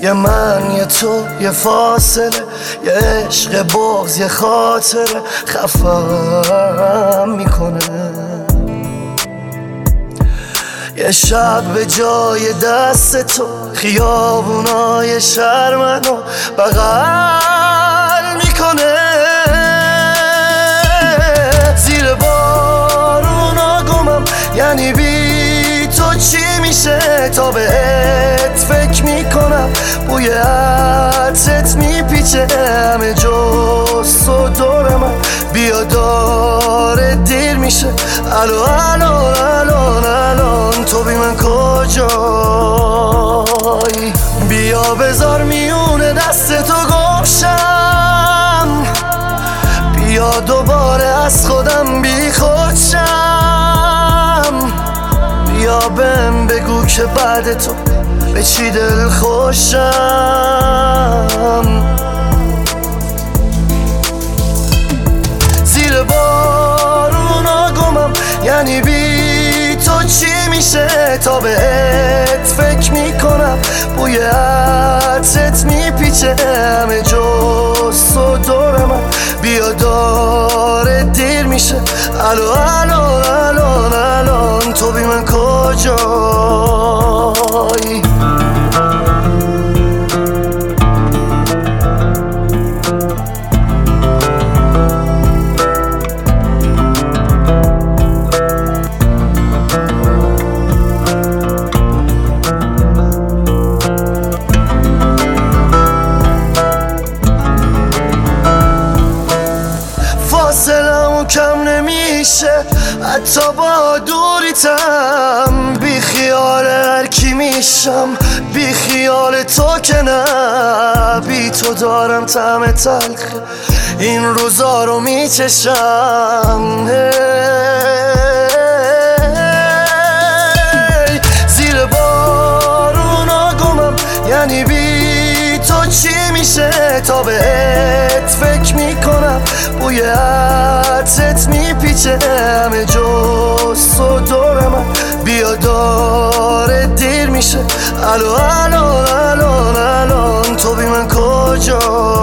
یه من یه تو یه فاصله. یه عشق بغز یه خاطره. خفم می‌کنه. یه شب به جای دست تو خیابونای شهر منو بغل می‌کنه. زیر بارونا گمم یعنی بی تو چی میشه؟ تا بهت فکر می‌کنم بوی عطرت میپیچه. همه جز تو دور من بیا داره دیر میشه. الو الو الان الان تو بی من کجایی؟ بیا بذار میونه دست تو گمشم بیا دوباره از خودم بی خودشم. بیا بهم بگو که بعد تو به چی دل خوشم زیر بارونا گمم یعنی بی تو چی میشه تا بهت فکر می‌کنم بوی عطرت میپیچه همه جز تو دور من بیا داره دیر میشه الو الو الان الان تو بی من کجایی کم نمیشه. حتی با دوریتم بی خیال هر کی میشم. بی خیال تو که نه بی تو دارم طعم تلخ. این روزا رو میچشم. زیر بارونا گمم یعنی بی تو چی میشه تا بهت فکر می‌کنم؟ بوی عطرت میپیچه همه جز تو دور من. بیا داره دیر میشه. الو الو الان الان تو بی من کجایی